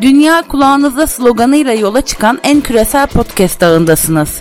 Dünya kulağınızda sloganıyla yola çıkan en küresel podcast ağındasınız.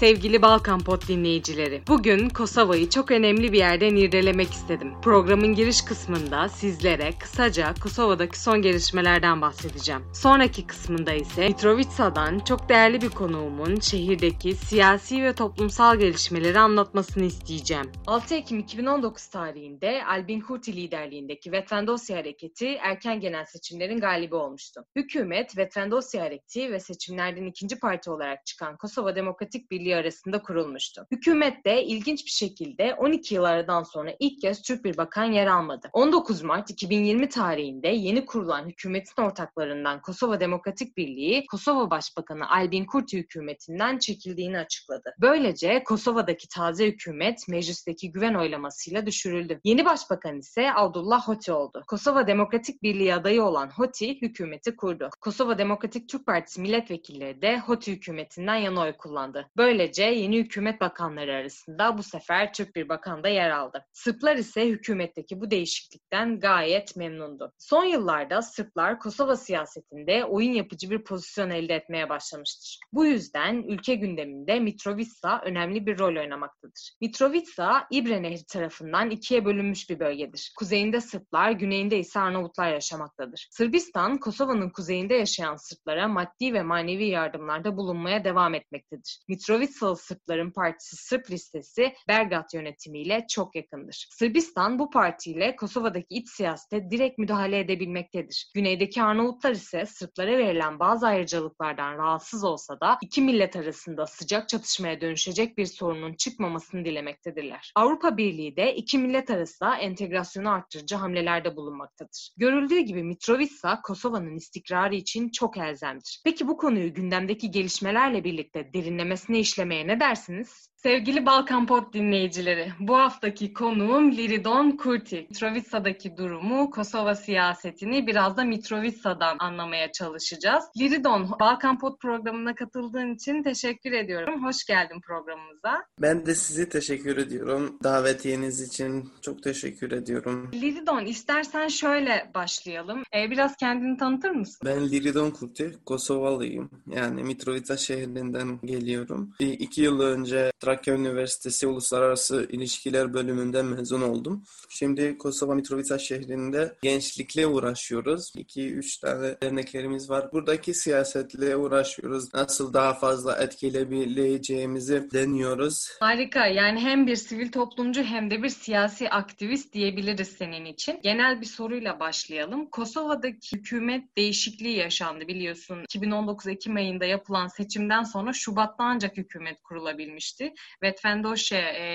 Sevgili Balkan Pod dinleyicileri, bugün Kosova'yı çok önemli bir yerden irdelemek istedim. Programın giriş kısmında sizlere kısaca Kosova'daki son gelişmelerden bahsedeceğim. Sonraki kısmında ise Mitrovica'dan çok değerli bir konuğumun şehirdeki siyasi ve toplumsal gelişmeleri anlatmasını isteyeceğim. 6 Ekim 2019 tarihinde Albin Kurti liderliğindeki Vetvendosya Hareketi erken genel seçimlerin galibi olmuştu. Hükümet Vetvendosya Hareketi ve seçimlerden ikinci parti olarak çıkan Kosova Demokratik Birliği arasında kurulmuştu. Hükümet de ilginç bir şekilde 12 yıl aradan sonra ilk kez Türk bir bakan yer almadı. 19 Mart 2020 tarihinde yeni kurulan hükümetin ortaklarından Kosova Demokratik Birliği, Kosova Başbakanı Albin Kurti hükümetinden çekildiğini açıkladı. Böylece Kosova'daki taze hükümet meclisteki güven oylamasıyla düşürüldü. Yeni başbakan ise Abdullah Hoti oldu. Kosova Demokratik Birliği adayı olan Hoti hükümeti kurdu. Kosova Demokratik Türk Partisi milletvekilleri de Hoti hükümetinden yana oy kullandı. Böyle Böylece yeni hükümet bakanları arasında bu sefer Türk bir bakan da yer aldı. Sırplar ise hükümetteki bu değişiklikten gayet memnundu. Son yıllarda Sırplar Kosova siyasetinde oyun yapıcı bir pozisyon elde etmeye başlamıştır. Bu yüzden ülke gündeminde Mitrovica önemli bir rol oynamaktadır. Mitrovica, İbre Nehri tarafından ikiye bölünmüş bir bölgedir. Kuzeyinde Sırplar, güneyinde ise Arnavutlar yaşamaktadır. Sırbistan, Kosova'nın kuzeyinde yaşayan Sırplara maddi ve manevi yardımlarda bulunmaya devam etmektedir. Mitrovica Kılıçdaroğlu Sırpların Partisi Sırp listesi Belgrad yönetimiyle çok yakındır. Sırbistan bu partiyle Kosova'daki iç siyasete direkt müdahale edebilmektedir. Güneydeki Arnavutlar ise Sırplara verilen bazı ayrıcalıklardan rahatsız olsa da iki millet arasında sıcak çatışmaya dönüşecek bir sorunun çıkmamasını dilemektedirler. Avrupa Birliği de iki millet arasında entegrasyonu arttırıcı hamlelerde bulunmaktadır. Görüldüğü gibi Mitrovica Kosova'nın istikrarı için çok elzemdir. Peki bu konuyu gündemdeki gelişmelerle birlikte derinlemesine işlemek işlemeye ne dersiniz? Sevgili Balkan Pod dinleyicileri, bu haftaki konuğum Liridon Kurti. Mitrovica'daki durumu, Kosova siyasetini biraz da Mitrovica'dan anlamaya çalışacağız. Liridon, Balkan Pod programına katıldığın için teşekkür ediyorum. Hoş geldin programımıza. Ben de size teşekkür ediyorum. Davetiyeniz için çok teşekkür ediyorum. Liridon, istersen şöyle başlayalım. Ee, biraz kendini tanıtır mısın? Ben Liridon Kurti, Kosovalıyım. Yani Mitrovica şehrinden geliyorum. Bir iki yıl önce Trakya Üniversitesi Uluslararası İlişkiler bölümünden mezun oldum. Şimdi Kosova Mitrovica şehrinde gençlikle uğraşıyoruz. 2-3 tane derneklerimiz var. Buradaki siyasetle uğraşıyoruz. Nasıl daha fazla etkileyebileceğimizi deniyoruz. Harika. Yani hem bir sivil toplumcu hem de bir siyasi aktivist diyebiliriz senin için. Genel bir soruyla başlayalım. Kosova'daki hükümet değişikliği yaşandı biliyorsun. 2019 Ekim ayında yapılan seçimden sonra Şubat'ta ancak hükümet kurulabilmişti. Vetfendoshe e,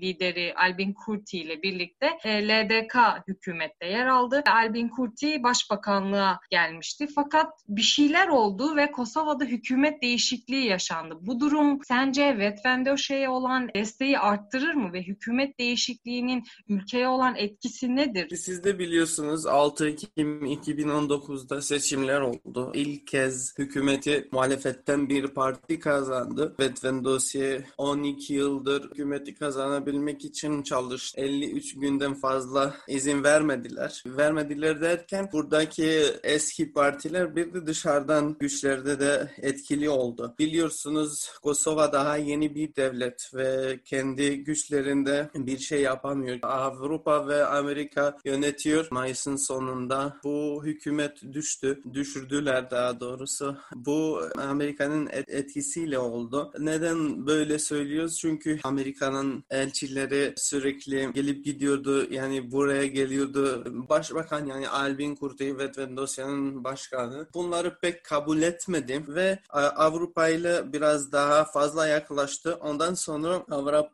lideri Albin Kurti ile birlikte e, LDK hükümette yer aldı. Albin Kurti başbakanlığa gelmişti. Fakat bir şeyler oldu ve Kosova'da hükümet değişikliği yaşandı. Bu durum sence Vetvendoshe'ye olan desteği arttırır mı ve hükümet değişikliğinin ülkeye olan etkisi nedir? Siz de biliyorsunuz 6 Ekim 2019'da seçimler oldu. İlk kez hükümeti muhalefetten bir parti kazandı. Vetvendosye 12 yıldır hükümeti kazanabilmek için çalıştı. 53 günden fazla izin vermediler. Vermediler derken buradaki eski partiler bir de dışarıdan güçlerde de etkili oldu. Biliyorsunuz Kosova daha yeni bir devlet ve kendi güçlerinde bir şey yapamıyor. Avrupa ve Amerika yönetiyor. Mayıs'ın sonunda bu hükümet düştü. Düşürdüler daha doğrusu. Bu Amerika'nın etkisiyle oldu. Neden böyle söylüyoruz? Çünkü Amerika'nın elçileri sürekli gelip gidiyordu. Yani buraya geliyordu. Başbakan yani Albin Kurti ve Vendosya'nın başkanı. Bunları pek kabul etmedi ve Avrupa ile biraz daha fazla yaklaştı. Ondan sonra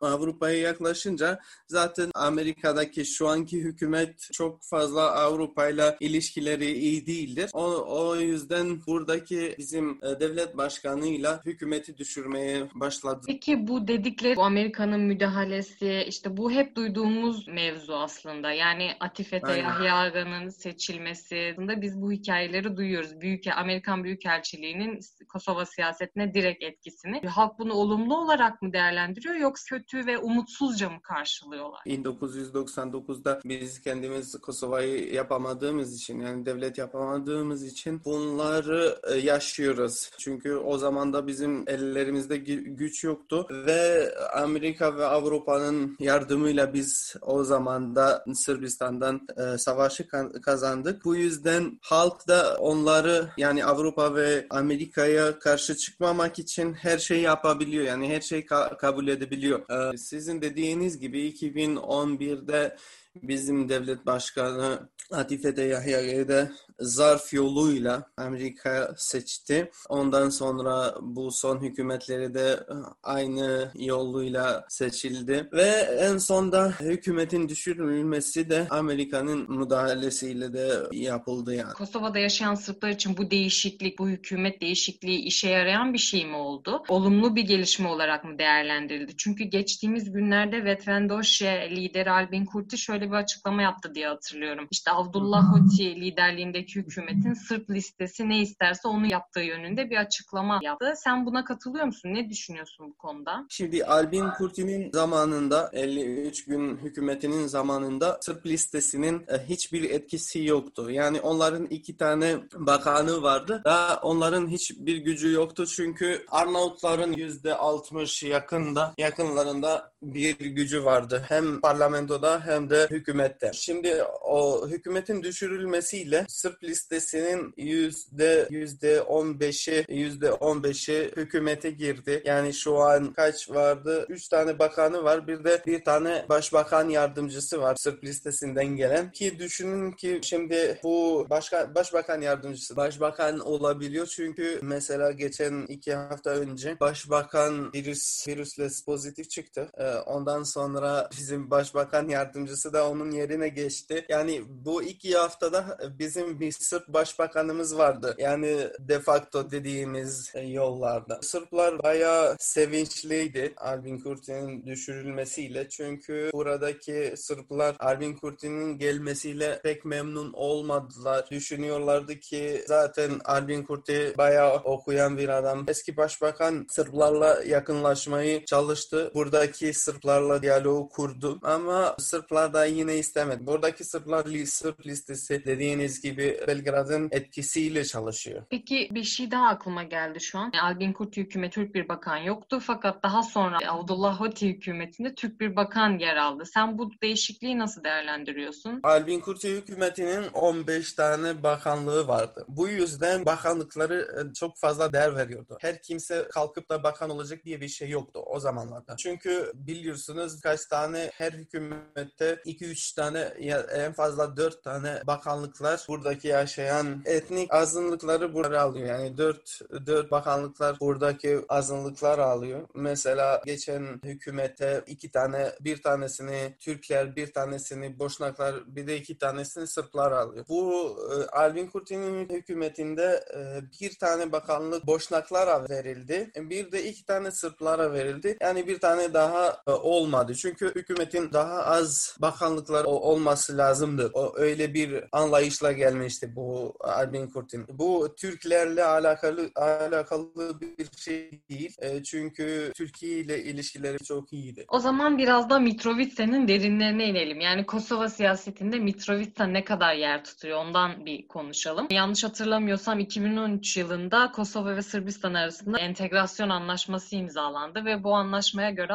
Avrupa'ya yaklaşınca zaten Amerika'daki şu anki hükümet çok fazla Avrupa ile ilişkileri iyi değildir. O, o yüzden buradaki bizim e, devlet başkanıyla hükümeti düşürmeye başladı. Peki bu dedikleri bu Amerika'nın müdahalesi işte bu hep duyduğumuz mevzu aslında. Yani Atife Yahya Aga'nın seçilmesi aslında biz bu hikayeleri duyuyoruz. Büyük Amerikan Büyükelçiliği'nin Kosova siyasetine direkt etkisini. Halk bunu olumlu olarak mı değerlendiriyor yoksa kötü ve umutsuzca mı karşılıyorlar? 1999'da biz kendimiz Kosova'yı yapamadığımız için yani devlet yapamadığımız için bunları e, yaşıyoruz. Çünkü o zaman da bizim ellerimizde güç yoktu ve Amerika ve Avrupa'nın yardımıyla biz o zaman da Sırbistan'dan e, savaşı kazandık. Bu yüzden halk da onları yani Avrupa ve Amerika'ya karşı çıkmamak için her şeyi yapabiliyor. Yani her şeyi ka- kabul edebiliyor. E, sizin dediğiniz gibi 2011'de bizim devlet başkanı Atife Yahya'yı da zarf yoluyla Amerika seçti. Ondan sonra bu son hükümetleri de aynı yoluyla seçildi. Ve en sonda hükümetin düşürülmesi de Amerika'nın müdahalesiyle de yapıldı yani. Kosova'da yaşayan Sırplar için bu değişiklik, bu hükümet değişikliği işe yarayan bir şey mi oldu? Olumlu bir gelişme olarak mı değerlendirildi? Çünkü geçtiğimiz günlerde Vetvendoşe lideri Albin Kurti şöyle bir açıklama yaptı diye hatırlıyorum. İşte Abdullah Hoti liderliğindeki hükümetin Sırp listesi ne isterse onu yaptığı yönünde bir açıklama yaptı. Sen buna katılıyor musun? Ne düşünüyorsun bu konuda? Şimdi Albin Kurti'nin zamanında 53 gün hükümetinin zamanında Sırp listesinin e, hiçbir etkisi yoktu. Yani onların iki tane bakanı vardı da onların hiçbir gücü yoktu çünkü Arnavutların yüzde 60 yakında yakınlarında bir gücü vardı. Hem parlamentoda hem de hükümette. Şimdi o hükümetin düşürülmesiyle Sırp listesinin yüzde yüzde on beşi yüzde on beşi hükümete girdi. Yani şu an kaç vardı? Üç tane bakanı var. Bir de bir tane başbakan yardımcısı var Sırp listesinden gelen. Ki düşünün ki şimdi bu başka, başbakan yardımcısı başbakan olabiliyor. Çünkü mesela geçen iki hafta önce başbakan virüs virüsle pozitif çıktı. Ee, ondan sonra bizim başbakan yardımcısı da onun yerine geçti. Yani bu iki haftada bizim bir Sırp başbakanımız vardı. Yani de facto dediğimiz yollarda. Sırplar bayağı sevinçliydi Albin Kurti'nin düşürülmesiyle. Çünkü buradaki Sırplar Albin Kurti'nin gelmesiyle pek memnun olmadılar. Düşünüyorlardı ki zaten Albin Kurti bayağı okuyan bir adam. Eski başbakan Sırplarla yakınlaşmayı çalıştı. Buradaki Sırplarla diyaloğu kurdu. Ama Sırplar da yine istemedi. Buradaki Sırplar Sırp listesi dediğiniz gibi Belgrad'ın etkisiyle çalışıyor. Peki bir şey daha aklıma geldi şu an. Albin Kurti hükümeti Türk bir bakan yoktu fakat daha sonra Abdullah Hoti hükümetinde Türk bir bakan yer aldı. Sen bu değişikliği nasıl değerlendiriyorsun? Albin Kurti hükümetinin 15 tane bakanlığı vardı. Bu yüzden bakanlıkları e, çok fazla değer veriyordu. Her kimse kalkıp da bakan olacak diye bir şey yoktu o zamanlarda. Çünkü biliyorsunuz kaç tane her hükümette 2-3 tane ya en fazla 4 tane bakanlıklar buradaki yaşayan etnik azınlıkları burada alıyor. Yani 4 4 bakanlıklar buradaki azınlıklar alıyor. Mesela geçen hükümete iki tane bir tanesini Türkler, bir tanesini Boşnaklar, bir de iki tanesini Sırplar alıyor. Bu e, Albin Kurti'nin hükümetinde e, bir tane bakanlık Boşnaklara verildi. Bir de iki tane Sırplara verildi. Yani bir tane daha e, olmadı. Çünkü hükümetin daha az bakanlıklar olması lazımdı. O öyle bir anlayışla gelmişti bu Albin Kurtin. Bu Türklerle alakalı alakalı bir şey değil. E, çünkü Türkiye ile ilişkileri çok iyiydi. O zaman biraz da Mitrovica'nın derinlerine inelim. Yani Kosova siyasetinde Mitrovica ne kadar yer tutuyor ondan bir konuşalım. Yanlış hatırlamıyorsam 2013 yılında Kosova ve Sırbistan arasında entegrasyon anlaşması imzalandı ve bu anlaşmaya göre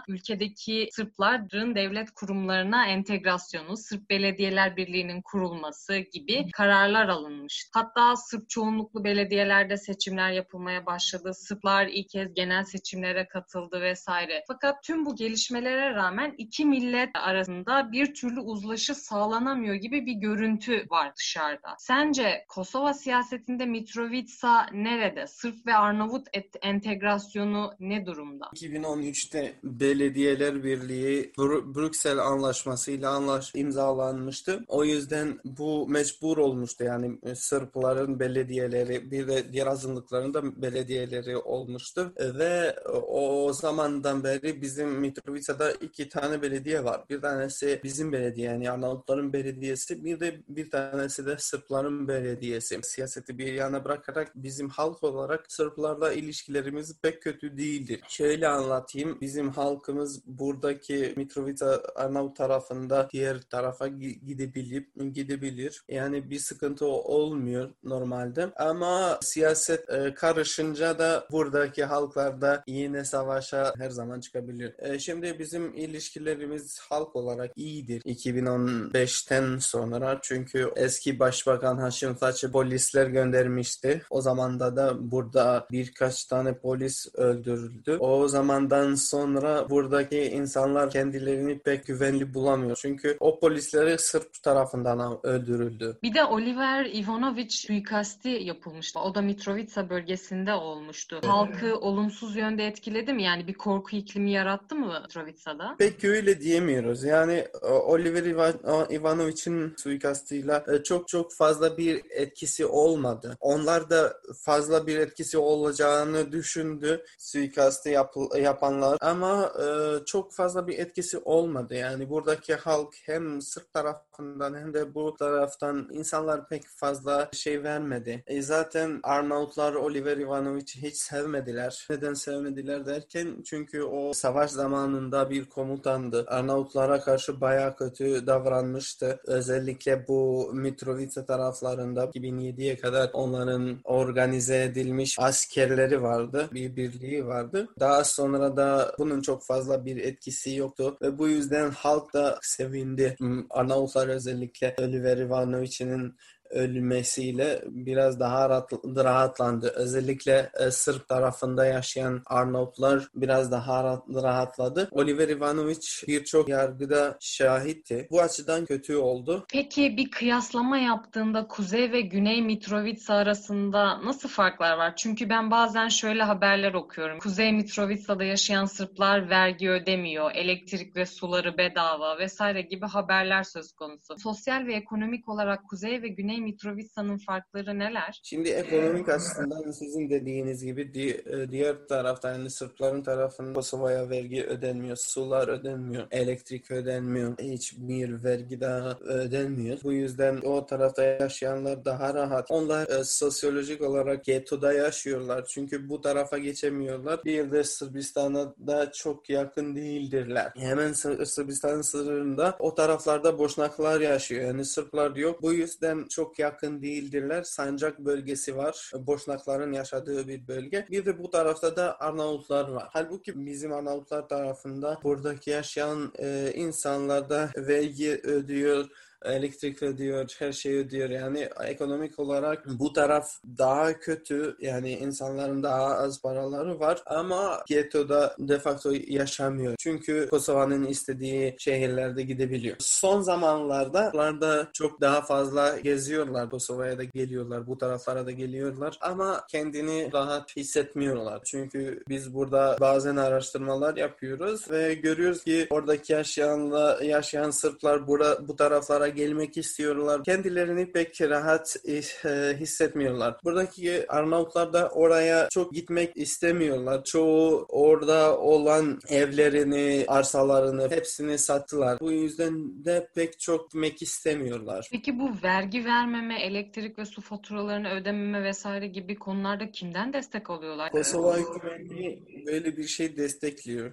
aslında ülkedeki Sırpların devlet kurumlarına entegrasyonu, Sırp Belediyeler Birliği'nin kurulması gibi kararlar alınmıştı. Hatta Sırp çoğunluklu belediyelerde seçimler yapılmaya başladı. Sırplar ilk kez genel seçimlere katıldı vesaire. Fakat tüm bu gelişmelere rağmen iki millet arasında bir türlü uzlaşı sağlanamıyor gibi bir görüntü var dışarıda. Sence Kosova siyasetinde Mitrovica nerede? Sırp ve Arnavut entegrasyonu ne durumda? 2013'te B Belediyeler Birliği Br Brüksel Anlaşması'yla anlaş imzalanmıştı. O yüzden bu mecbur olmuştu. Yani Sırpların belediyeleri bir de diğer azınlıkların da belediyeleri olmuştu. Ve o zamandan beri bizim Mitrovica'da iki tane belediye var. Bir tanesi bizim belediye yani Arnavutların belediyesi bir de bir tanesi de Sırpların belediyesi. Siyaseti bir yana bırakarak bizim halk olarak Sırplarla ilişkilerimiz pek kötü değildir. Şöyle anlatayım. Bizim halkımız buradaki Mitrovica Arnavut tarafında diğer tarafa gidebilip gidebilir. Yani bir sıkıntı olmuyor normalde. Ama siyaset e, karışınca da buradaki halklarda yine savaşa her zaman çıkabilir. E, şimdi bizim ilişkilerimiz halk olarak iyidir 2015'ten sonra çünkü eski başbakan Haşim Taç'ı polisler göndermişti. O zamanda da burada birkaç tane polis öldürüldü. O zamandan sonra buradaki insanlar kendilerini pek güvenli bulamıyor. Çünkü o polisleri Sırp tarafından öldürüldü. Bir de Oliver Ivanovic suikasti yapılmıştı. O da Mitrovica bölgesinde olmuştu. Halkı olumsuz yönde etkiledi mi? Yani bir korku iklimi yarattı mı Mitrovica'da? Pek öyle diyemiyoruz. Yani Oliver Ivanovic'in suikastıyla e, çok çok fazla bir etkisi olmadı. Onlar da fazla bir etkisi olacağını düşündü suikastı yap yapanlar ama e, çok fazla bir etkisi olmadı. Yani buradaki halk hem Sırp tarafından hem de bu taraftan insanlar pek fazla şey vermedi. E zaten Arnavutlar Oliver Ivanovic'i hiç sevmediler. Neden sevmediler derken çünkü o savaş zamanında bir komutandı. Arnavutlara karşı bayağı kötü davranmıştı. Özellikle bu Mitrovica taraflarında 2007'ye kadar onların organize edilmiş askerleri vardı. Bir birliği vardı. Daha sonra da bunun çok fazla bir etkisi yoktu ve bu yüzden halk da sevindi. Arnavutlar özellikle Oliver Ivanovic'in ölmesiyle biraz daha rahat, rahatlandı. Özellikle e, Sırp tarafında yaşayan Arnavutlar biraz daha rahat, rahatladı. Oliver Ivanovic birçok yargıda şahitti. Bu açıdan kötü oldu. Peki bir kıyaslama yaptığında Kuzey ve Güney Mitrovica arasında nasıl farklar var? Çünkü ben bazen şöyle haberler okuyorum. Kuzey Mitrovica'da yaşayan Sırplar vergi ödemiyor, elektrik ve suları bedava vesaire gibi haberler söz konusu. Sosyal ve ekonomik olarak Kuzey ve Güney Mitrovica'nın farkları neler? Şimdi ekonomik açısından sizin dediğiniz gibi e, diğer taraftan yani Sırpların tarafından Kosova'ya vergi ödenmiyor, sular ödenmiyor, elektrik ödenmiyor, hiçbir vergi daha ödenmiyor. Bu yüzden o tarafta yaşayanlar daha rahat. Onlar e, sosyolojik olarak getoda yaşıyorlar. Çünkü bu tarafa geçemiyorlar. Bir de Sırbistan'a da çok yakın değildirler. Hemen Sırbistan sınırında o taraflarda Boşnaklar yaşıyor. Yani Sırplar yok. Bu yüzden çok çok yakın değildirler. Sancak bölgesi var. Boşnakların yaşadığı bir bölge. Bir de bu tarafta da Arnavutlar var. Halbuki bizim Arnavutlar tarafında buradaki yaşayan e, insanlar da vergi ödüyor elektrik ödüyor, her şeyi ödüyor. Yani ekonomik olarak bu taraf daha kötü. Yani insanların daha az paraları var ama ghetto'da de facto yaşamıyor. Çünkü Kosova'nın istediği şehirlerde gidebiliyor. Son zamanlarda da çok daha fazla geziyorlar. Kosova'ya da geliyorlar. Bu taraflara da geliyorlar. Ama kendini rahat hissetmiyorlar. Çünkü biz burada bazen araştırmalar yapıyoruz ve görüyoruz ki oradaki yaşayanla, yaşayan Sırplar bura, bu taraflara gelmek istiyorlar. Kendilerini pek rahat e, hissetmiyorlar. Buradaki Arnavutlar da oraya çok gitmek istemiyorlar. Çoğu orada olan evlerini, arsalarını hepsini sattılar. Bu yüzden de pek çok gitmek istemiyorlar. Peki bu vergi vermeme, elektrik ve su faturalarını ödememe vesaire gibi konularda kimden destek alıyorlar? Kosova hükümeti böyle bir şey destekliyor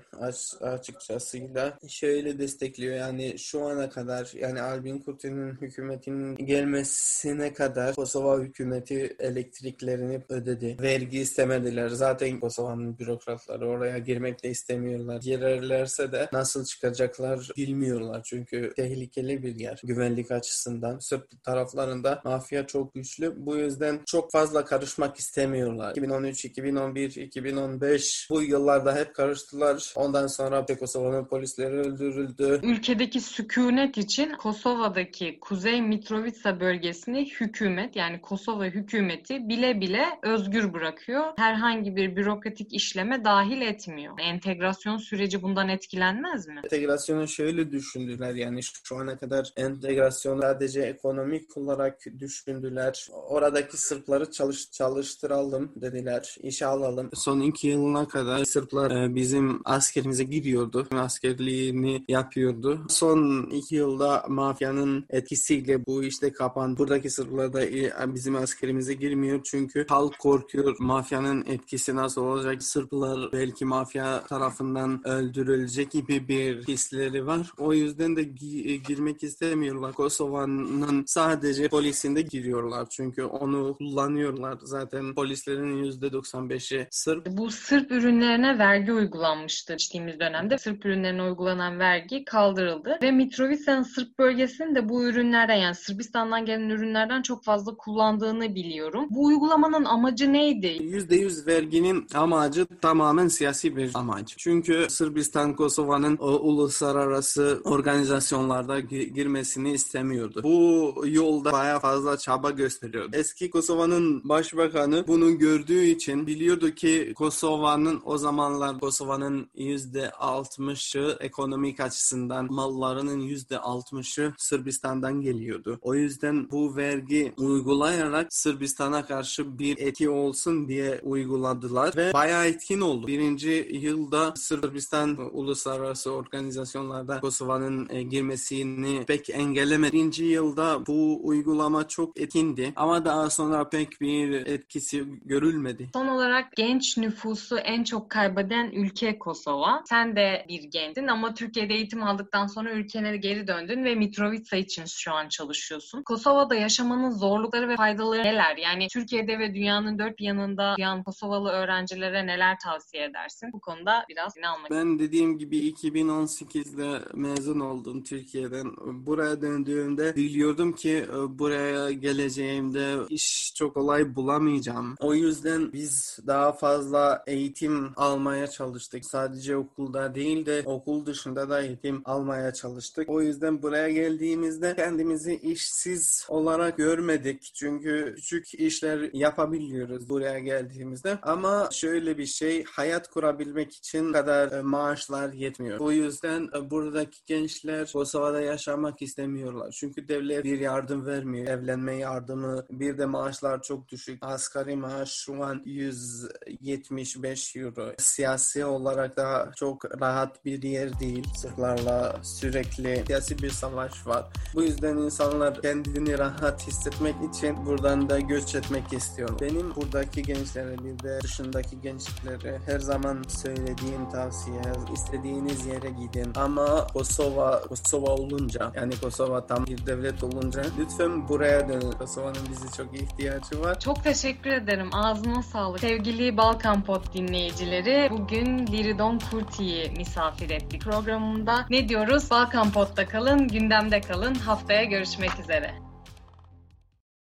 açıkçasıyla. Şöyle destekliyor yani şu ana kadar yani Albin Kurti'nin hükümetinin gelmesine kadar Kosova hükümeti elektriklerini ödedi. Vergi istemediler. Zaten Kosova'nın bürokratları oraya girmek de istemiyorlar. Girerlerse de nasıl çıkacaklar bilmiyorlar. Çünkü tehlikeli bir yer güvenlik açısından. Sırp taraflarında mafya çok güçlü. Bu yüzden çok fazla karışmak istemiyorlar. 2013, 2011, 2015 bu yıllarda hep karıştılar. Ondan sonra Kosova'nın polisleri öldürüldü. Ülkedeki sükunet için Kosova'da Kosova'daki Kuzey Mitrovica bölgesini hükümet yani Kosova hükümeti bile bile özgür bırakıyor. Herhangi bir bürokratik işleme dahil etmiyor. Entegrasyon süreci bundan etkilenmez mi? Entegrasyonu şöyle düşündüler yani şu ana kadar entegrasyon sadece ekonomik olarak düşündüler. Oradaki Sırpları çalış, çalıştıralım dediler. İşe alalım. Son iki yılına kadar Sırplar e, bizim askerimize gidiyordu. Askerliğini yapıyordu. Son iki yılda mafyanın etkisiyle bu işte kapan. Buradaki Sırplar da e, bizim askerimize girmiyor çünkü halk korkuyor. Mafyanın etkisi nasıl olacak? Sırplar belki mafya tarafından öldürülecek gibi bir hisleri var. O yüzden de gi- girmek istemiyorlar. Kosova'nın sadece polisinde giriyorlar. Çünkü onu kullanıyorlar. Zaten polislerin %95'i Sırp. Bu Sırp ürünlerine vergi uygulanmıştı geçtiğimiz dönemde. Sırp ürünlerine uygulanan vergi kaldırıldı. Ve Mitrovica'nın Sırp bölgesinin de bu ürünlerden yani Sırbistan'dan gelen ürünlerden çok fazla kullandığını biliyorum. Bu uygulamanın amacı neydi? %100 verginin amacı tamamen siyasi bir amaç. Çünkü Sırbistan Kosova'nın o uluslararası organizasyonlarda gi- girmesini istemiyordu. Bu yolda baya fazla çaba gösteriyordu. Eski Kosova'nın başbakanı bunu gördüğü için biliyordu ki Kosova'nın o zamanlar Kosova'nın %60'ı ekonomik açısından mallarının %60'ı Sırbistan'dan geliyordu. O yüzden bu vergi uygulayarak Sırbistan'a karşı bir etki olsun diye uyguladılar ve bayağı etkin oldu. Birinci yılda Sırbistan uluslararası organizasyonlarda Kosova'nın e, girmesini pek engellemedi. Birinci yılda bu uygulama çok etkindi ama daha sonra pek bir etkisi görülmedi. Son olarak genç nüfusu en çok kaybeden ülke Kosova. Sen de bir gençsin ama Türkiye'de eğitim aldıktan sonra ülkene geri döndün ve Mitrovica için şu an çalışıyorsun. Kosova'da yaşamanın zorlukları ve faydaları neler? Yani Türkiye'de ve dünyanın dört yanında yan Kosovalı öğrencilere neler tavsiye edersin? Bu konuda biraz seni almak Ben dediğim gibi 2018'de mezun oldum Türkiye'den. Buraya döndüğümde biliyordum ki e, buraya geleceğimde iş çok kolay bulamayacağım. O yüzden biz daha fazla eğitim almaya çalıştık. Sadece okulda değil de okul dışında da eğitim almaya çalıştık. O yüzden buraya geldiğimizde kendimizi işsiz olarak görmedik. Çünkü küçük işler yapabiliyoruz buraya geldiğimizde. Ama şöyle bir şey hayat kurabilmek için kadar e, maaşlar yetmiyor. O yüzden e, buradaki gençler Kosova'da yaşamak istemiyorlar. Çünkü devlet bir yardım vermiyor. Evlenme yardımı bir de maaşlar çok düşük. Asgari maaş şu an 175 euro. Siyasi olarak da çok rahat bir yer değil. Sırplarla sürekli siyasi bir savaş var. Bu yüzden insanlar kendini rahat hissetmek için buradan da göç etmek istiyor. Benim buradaki gençlere bir de dışındaki gençlere her zaman söylediğim tavsiye istediğiniz yere gidin. Ama Kosova Kosova olunca yani Kosova tam bir devlet olunca lütfen buraya dönün. Kosova'nın bizi çok ihtiyacı var. Çok teşekkür ederim. Ağzına sağlık. Sevgili Balkan Pod dinleyicileri, bugün Liridon Kurti'yi misafir ettik programında. Ne diyoruz? Balkan Pod'da kalın, gündemde kalın. Haftaya görüşmek üzere.